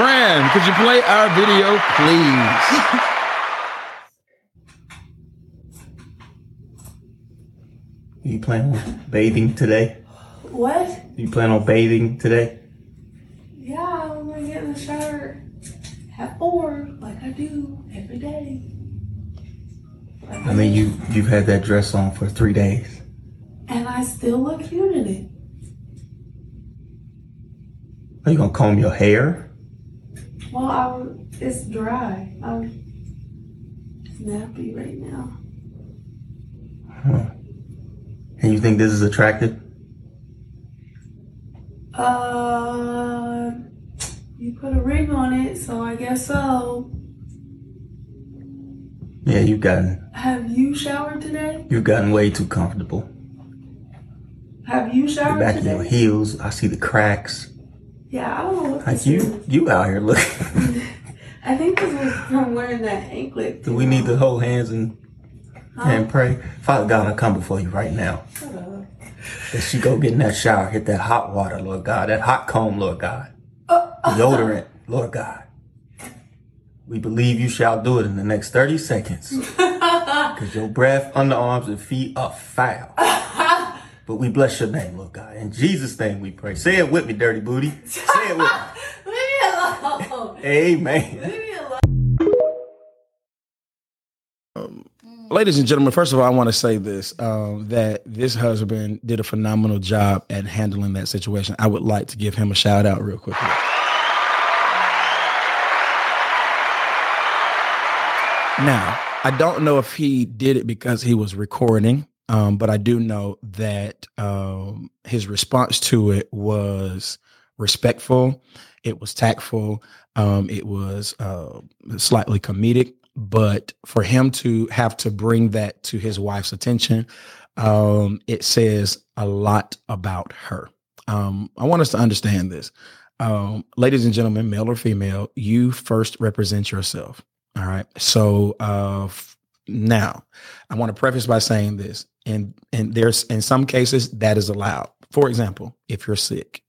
Fran, could you play our video, please? You plan on bathing today? What? You plan on bathing today? Yeah, I'm gonna get in the shower at four, like I do every day. I mean, you you've had that dress on for three days. And I still look cute in it. Are you gonna comb your hair? Well, I, w- it's dry. I'm nappy right now. Huh. And you think this is attractive? Uh, you put a ring on it, so I guess so. Yeah, you've gotten Have you showered today? you've gotten way too comfortable. Have you showered The back of your heels, I see the cracks. Yeah, I don't know what Like you, is. you out here looking. I think this was from wearing that anklet. Do we need to hold hands and and pray? Father God, I come before you right now. That you go get in that shower, hit that hot water, Lord God, that hot comb, Lord God, uh, uh, uh. deodorant, Lord God. We believe you shall do it in the next 30 seconds. Because your breath, underarms, and feet are foul. But we bless your name, Lord God. In Jesus' name we pray. Say it with me, dirty booty. Say it with me. Leave me alone. Amen. Leave me alone. Ladies and gentlemen, first of all, I want to say this um, that this husband did a phenomenal job at handling that situation. I would like to give him a shout out real quickly. Now, I don't know if he did it because he was recording, um, but I do know that um, his response to it was respectful, it was tactful, um, it was uh, slightly comedic. But for him to have to bring that to his wife's attention, um, it says a lot about her. Um, I want us to understand this. Um, ladies and gentlemen, male or female, you first represent yourself. All right. So uh, now, I want to preface by saying this, and and there's in some cases that is allowed. For example, if you're sick,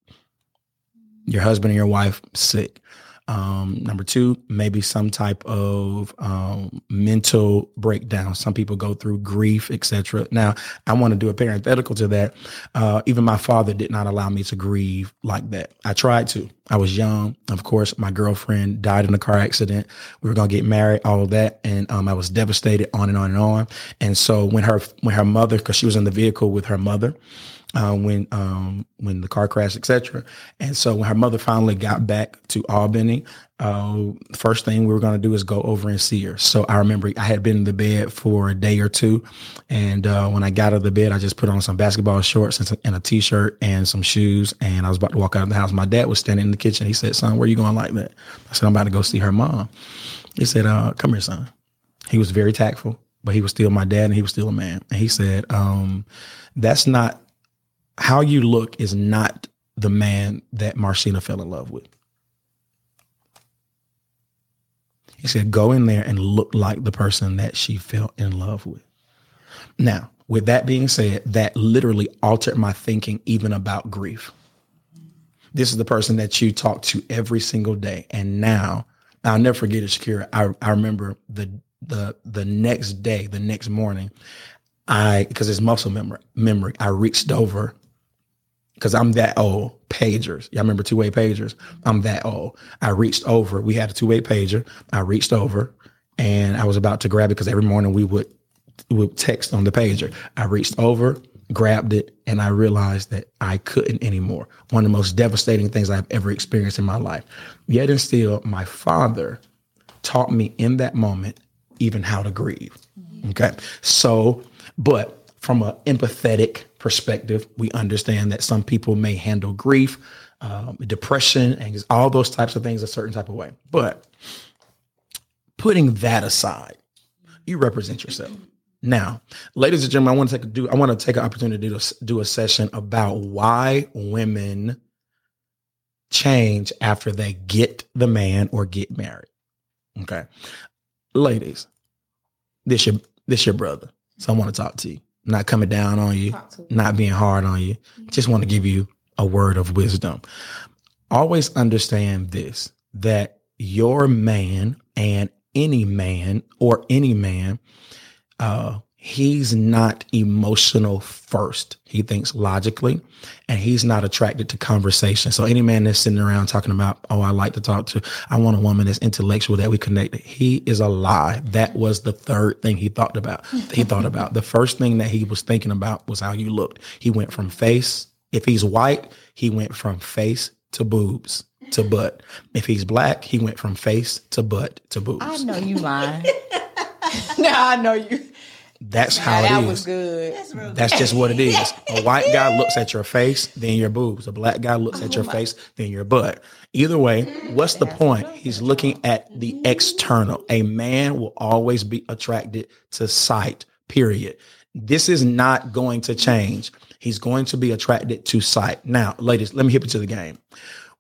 your husband and your wife sick. Um, number two, maybe some type of um, mental breakdown. Some people go through grief, etc. Now, I want to do a parenthetical to that. Uh, even my father did not allow me to grieve like that. I tried to. I was young. Of course, my girlfriend died in a car accident. We were gonna get married, all of that, and um, I was devastated. On and on and on. And so when her when her mother, because she was in the vehicle with her mother, uh, when um, when the car crashed, etc. And so when her mother finally got back to Albany, uh, first thing we were going to do is go over and see her. So I remember I had been in the bed for a day or two, and uh, when I got out of the bed, I just put on some basketball shorts and, a t-shirt and some shoes, and I was about to walk out of the house. My dad was standing in the kitchen. He said, "Son, where you going like that?" I said, "I'm about to go see her mom." He said, uh, "Come here, son." He was very tactful, but he was still my dad, and he was still a man. And he said, um, "That's not." how you look is not the man that Marcina fell in love with. He said, go in there and look like the person that she fell in love with. Now, with that being said, that literally altered my thinking even about grief. This is the person that you talk to every single day. And now, I'll never forget it, Shakira. I, I remember the the the next day, the next morning, I because it's muscle memory memory, I reached over because I'm that old. Pagers. Y'all remember two way pagers? I'm that old. I reached over. We had a two way pager. I reached over and I was about to grab it because every morning we would would text on the pager. I reached over, grabbed it, and I realized that I couldn't anymore. One of the most devastating things I've ever experienced in my life. Yet and still, my father taught me in that moment even how to grieve. Okay. So, but from an empathetic perspective, we understand that some people may handle grief, um, depression, and all those types of things a certain type of way. But putting that aside, you represent yourself. Now, ladies and gentlemen, I want to take a do. I want to take an opportunity to do a session about why women change after they get the man or get married. Okay, ladies, this your this your brother, so I want to talk to you. Not coming down on you, not being hard on you. Just want to give you a word of wisdom. Always understand this: that your man and any man or any man, uh, he's not emotional first. He thinks logically and he's not attracted to conversation. So any man that's sitting around talking about, oh, I like to talk to, I want a woman that's intellectual that we connect. He is a lie. That was the third thing he thought about. He thought about the first thing that he was thinking about was how you looked. He went from face. If he's white, he went from face to boobs to butt. If he's black, he went from face to butt to boobs. I know you lying. no, I know you. That's how that it was is. good. That's just what it is. A white guy looks at your face, then your boobs. A black guy looks at your face, then your butt. Either way, what's the point? He's looking at the external. A man will always be attracted to sight, period. This is not going to change. He's going to be attracted to sight. Now, ladies, let me hip it to the game.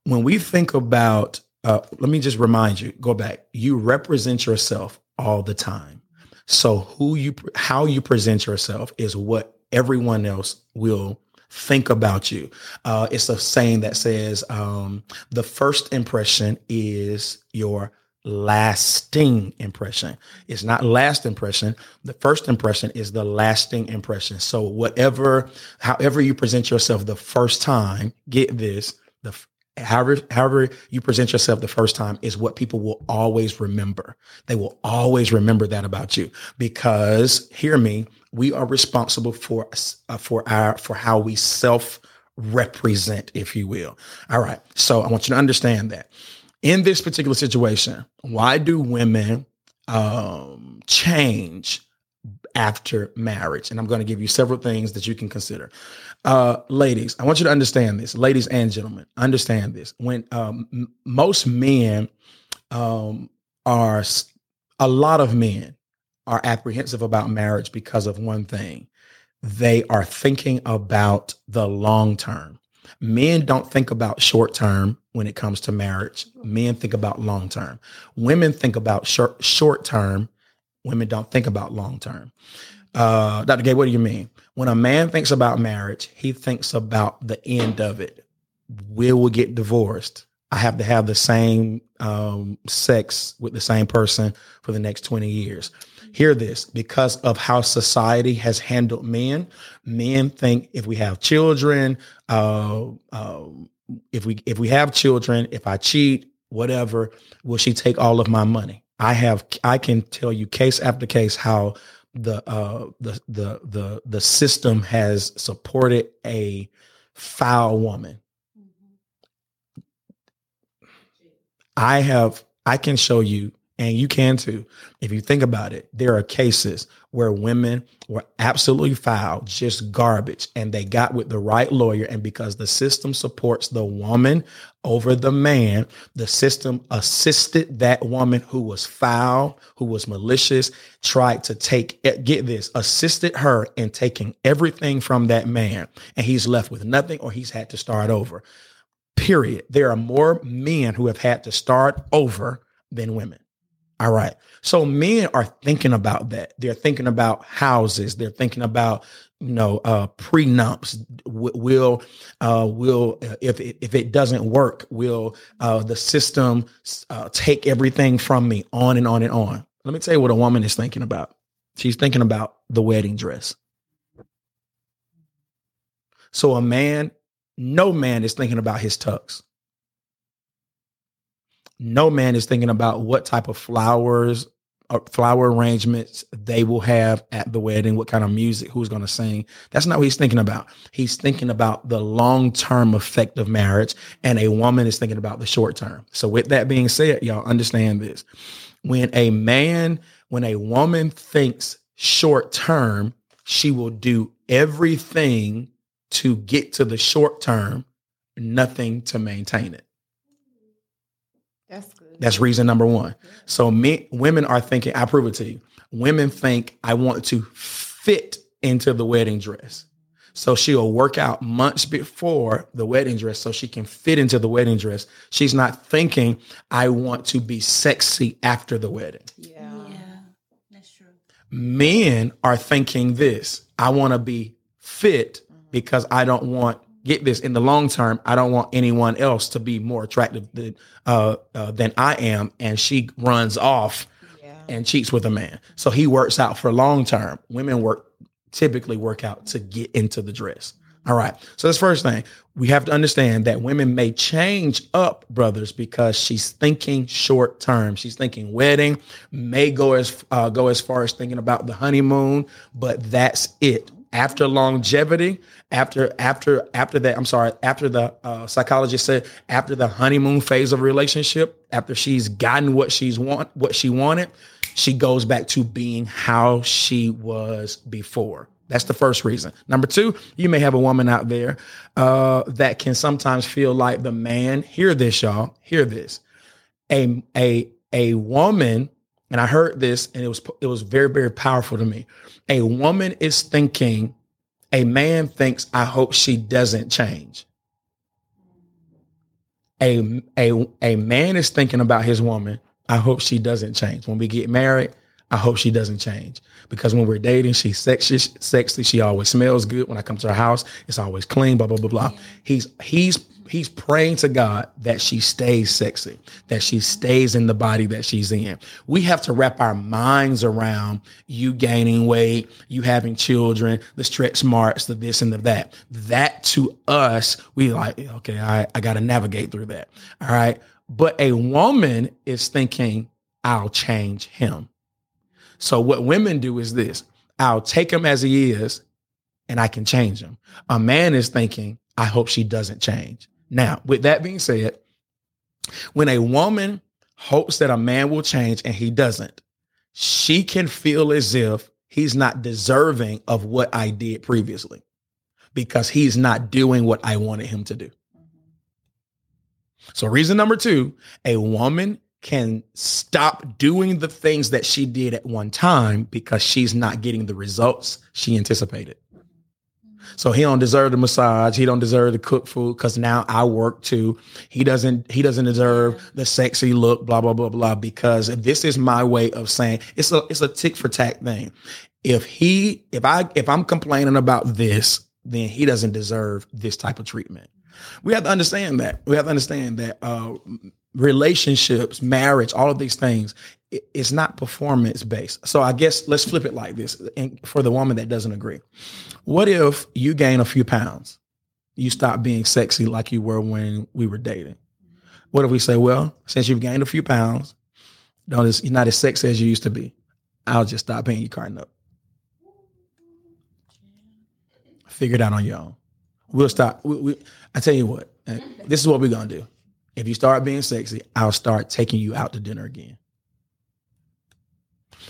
When we think about, uh, let me just remind you, go back. You represent yourself all the time. So who you how you present yourself is what everyone else will think about you. Uh, it's a saying that says um, the first impression is your lasting impression. It's not last impression. The first impression is the lasting impression. So whatever, however you present yourself the first time, get this, the however however you present yourself the first time is what people will always remember. They will always remember that about you because hear me we are responsible for uh, for our for how we self represent if you will. All right. So i want you to understand that. In this particular situation why do women um change after marriage? And i'm going to give you several things that you can consider uh, ladies, I want you to understand this, ladies and gentlemen, understand this. When um, m- most men um, are, a lot of men are apprehensive about marriage because of one thing they are thinking about the long term. Men don't think about short term when it comes to marriage. Men think about long term. Women think about short short term. Women don't think about long term. Uh, Dr. Gabe, what do you mean? When a man thinks about marriage, he thinks about the end of it. We will get divorced. I have to have the same um, sex with the same person for the next 20 years. Hear this because of how society has handled men. Men think if we have children, uh, uh, if we if we have children, if I cheat, whatever, will she take all of my money? I have I can tell you case after case how the uh the the the the system has supported a foul woman. I have I can show you and you can too. If you think about it, there are cases where women were absolutely foul, just garbage, and they got with the right lawyer. And because the system supports the woman over the man, the system assisted that woman who was foul, who was malicious, tried to take, eh, get this, assisted her in taking everything from that man. And he's left with nothing or he's had to start over. Period. There are more men who have had to start over than women. All right. So men are thinking about that. They're thinking about houses. They're thinking about you know uh prenups will uh will uh, if it, if it doesn't work will uh the system uh, take everything from me on and on and on let me tell you what a woman is thinking about she's thinking about the wedding dress so a man no man is thinking about his tux no man is thinking about what type of flowers or uh, flower arrangements they will have at the wedding, what kind of music, who's going to sing. That's not what he's thinking about. He's thinking about the long term effect of marriage, and a woman is thinking about the short term. So, with that being said, y'all understand this. When a man, when a woman thinks short term, she will do everything to get to the short term, nothing to maintain it. That's reason number one. So me, women are thinking, I prove it to you. Women think I want to fit into the wedding dress. So she'll work out months before the wedding dress so she can fit into the wedding dress. She's not thinking I want to be sexy after the wedding. Yeah. Yeah, that's true. Men are thinking this. I want to be fit mm-hmm. because I don't want get this in the long term i don't want anyone else to be more attractive than, uh, uh, than i am and she runs off Yeah. and cheats with a man. So he works out for long term. Women work typically work out to get into the dress. All right. So that's first thing. We have to understand that women may change up brothers because she's thinking short term. She's thinking wedding may go as uh, go as far as thinking about the honeymoon but that's it after longevity after after after that i'm sorry after the uh, psychologist said after the honeymoon phase of relationship after she's gotten what she's want what she wanted she goes back to being how she was before that's the first reason. Number two, you may have a woman out there uh, that can sometimes feel like the man. Hear this, y'all. Hear this. A a a woman, and I heard this, and it was it was very very powerful to me. A woman is thinking. A man thinks, "I hope she doesn't change." A a a man is thinking about his woman. I hope she doesn't change. When we get married, I hope she doesn't change because when we're dating, she's sexy. Sexy. She always smells good. When I come to her house, it's always clean. Blah blah blah blah. He's he's he's praying to God that she stays sexy, that she stays in the body that she's in. We have to wrap our minds around you gaining weight, you having children, the stretch marks, the this and the that. That to us, we like okay. I I got to navigate through that. All right. But a woman is thinking, I'll change him. So what women do is this: I'll take him as he is, and I can change him. A man is thinking, I hope she doesn't change. Now, with that being said, when a woman hopes that a man will change and he doesn't, she can feel as if he's not deserving of what I did previously because he's not doing what I wanted him to do. So, reason number two a woman can stop doing the things that she did at one time because she's not getting the results she anticipated. So he don't deserve the massage. He don't deserve the cook food because now I work too. He doesn't. He doesn't deserve the sexy look. Blah blah blah blah. Because this is my way of saying it's a it's a tick for tack thing. If he if I if I'm complaining about this, then he doesn't deserve this type of treatment. We have to understand that. We have to understand that uh, relationships, marriage, all of these things, it's not performance based. So I guess let's flip it like this. And for the woman that doesn't agree, what if you gain a few pounds? You stop being sexy like you were when we were dating. What if we say, well, since you've gained a few pounds, don't as, you're not as sexy as you used to be. I'll just stop paying you card up. Figure it out on your own. We'll stop. We, we, I tell you what, this is what we're gonna do. If you start being sexy, I'll start taking you out to dinner again.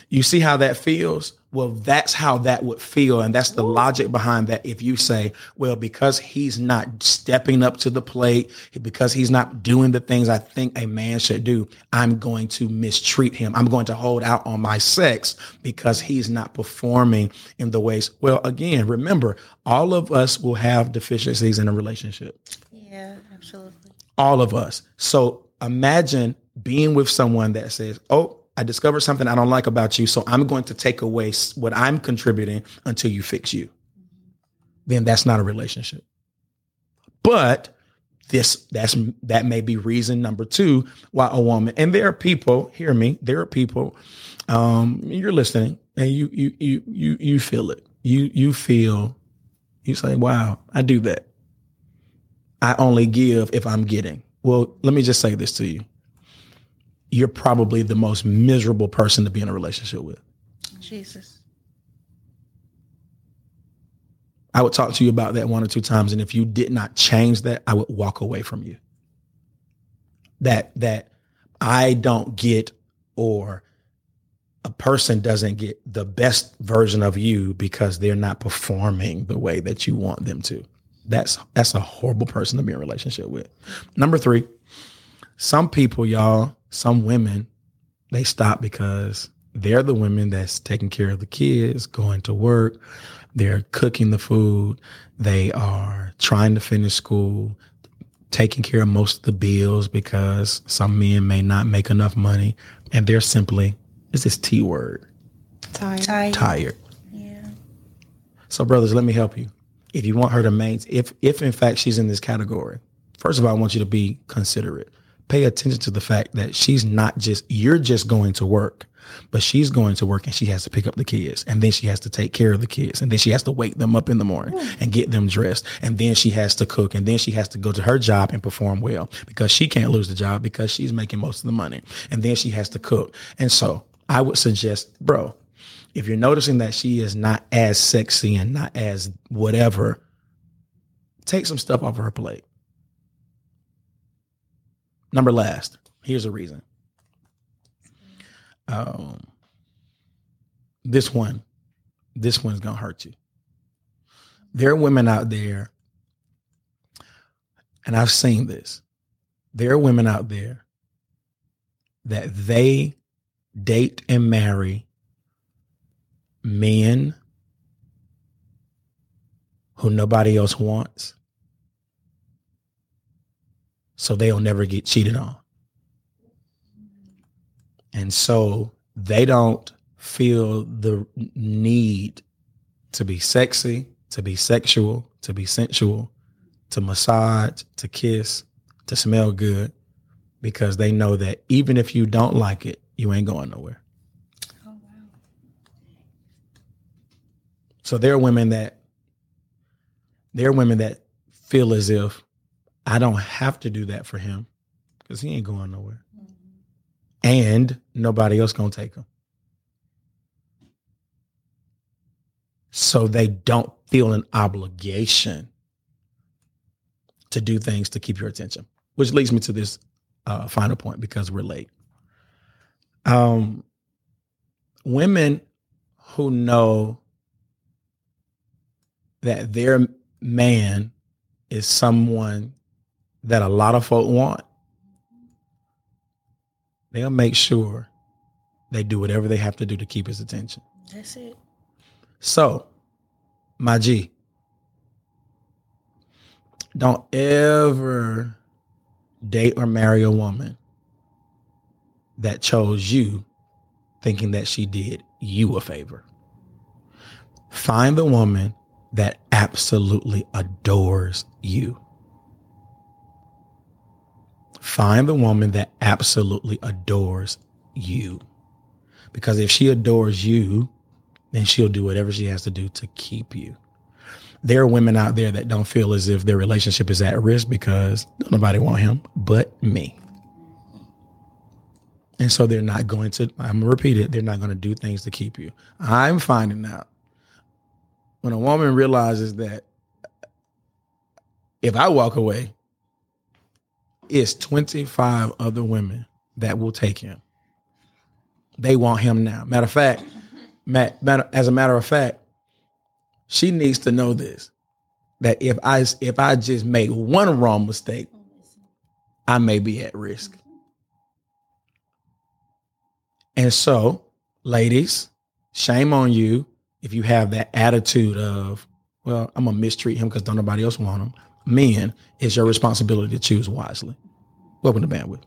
You see how that feels? Well, that's how that would feel. And that's the logic behind that. If you say, well, because he's not stepping up to the plate, because he's not doing the things I think a man should do, I'm going to mistreat him. I'm going to hold out on my sex because he's not performing in the ways. Well, again, remember, all of us will have deficiencies in a relationship Yeah, absolutely. all of us. So imagine being with someone that says, "Oh, I discovered something I don't like about you, so I'm going to take away what I'm contributing until you fix you." Then that's not a relationship. But this that's that may be reason number 2 why a woman and there are people, hear me, there are people um you're listening and you you you you you feel it. You you feel you say, "Wow, I do that." I only give if I'm getting. Well, let me just say this to you. You're probably the most miserable person to be in a relationship with. Jesus. I would talk to you about that one or two times. And if you did not change that, I would walk away from you. That that I don't get or a person doesn't get the best version of you because they're not performing the way that you want them to. That's that's a horrible person to be in a relationship with. Number three, some people, y'all, some women, they stop because they're the women that's taking care of the kids, going to work, they're cooking the food, they are trying to finish school, taking care of most of the bills because some men may not make enough money, and they're simply it's this T word, Tired. tired. Yeah. So, brothers, let me help you. if you want her to maintain, if if in fact she's in this category, first of all, I want you to be considerate. Pay attention to the fact that she's not just you're just going to work, but she's going to work and she has to pick up the kids, and then she has to take care of the kids, and then she has to wake them up in the morning hmm. and get them dressed, and then she has to cook, and then she has to go to her job and perform well because she can't lose the job because she's making most of the money, and then she has to cook, and so I would suggest, bro, if you're noticing that she is not as sexy and not as whatever, take some stuff off of her plate. Number last, here's a reason. Um, this one, this one's gonna hurt you. There are women out there, and I've seen this. There are women out there that they date and marry men who nobody else wants. So they'll never get cheated on. And so they don't feel the need to be sexy, to be sexual, to be sensual, to massage, to kiss, to smell good, because they know that even if you don't like it, you ain't going nowhere. So there are women that there are women that feel as if I don't have to do that for him because he ain't going nowhere. And nobody else gonna take him. So they don't feel an obligation to do things to keep your attention. Which leads me to this uh, final point because we're late. Um, women who know that their man is someone that a lot of folk want, they'll make sure they do whatever they have to do to keep his attention. That's it. So, my G, don't ever date or marry a woman that chose you thinking that she did you a favor. Find the woman that absolutely adores you. Find the woman that absolutely adores you. Because if she adores you, then she'll do whatever she has to do to keep you. There are women out there that don't feel as if their relationship is at risk because nobody want him but me. And so they're not going to, I'm gonna repeat it, they're not going to do things to keep you. I'm finding out when a woman realizes that if I walk away, it's 25 other women that will take him. They want him now. Matter of fact, as a matter of fact, she needs to know this that if I if I just make one wrong mistake, I may be at risk. And so, ladies, shame on you if you have that attitude of, well, I'm gonna mistreat him because don't nobody else want him. Men, it's your responsibility to choose wisely. Welcome to Bandwidth.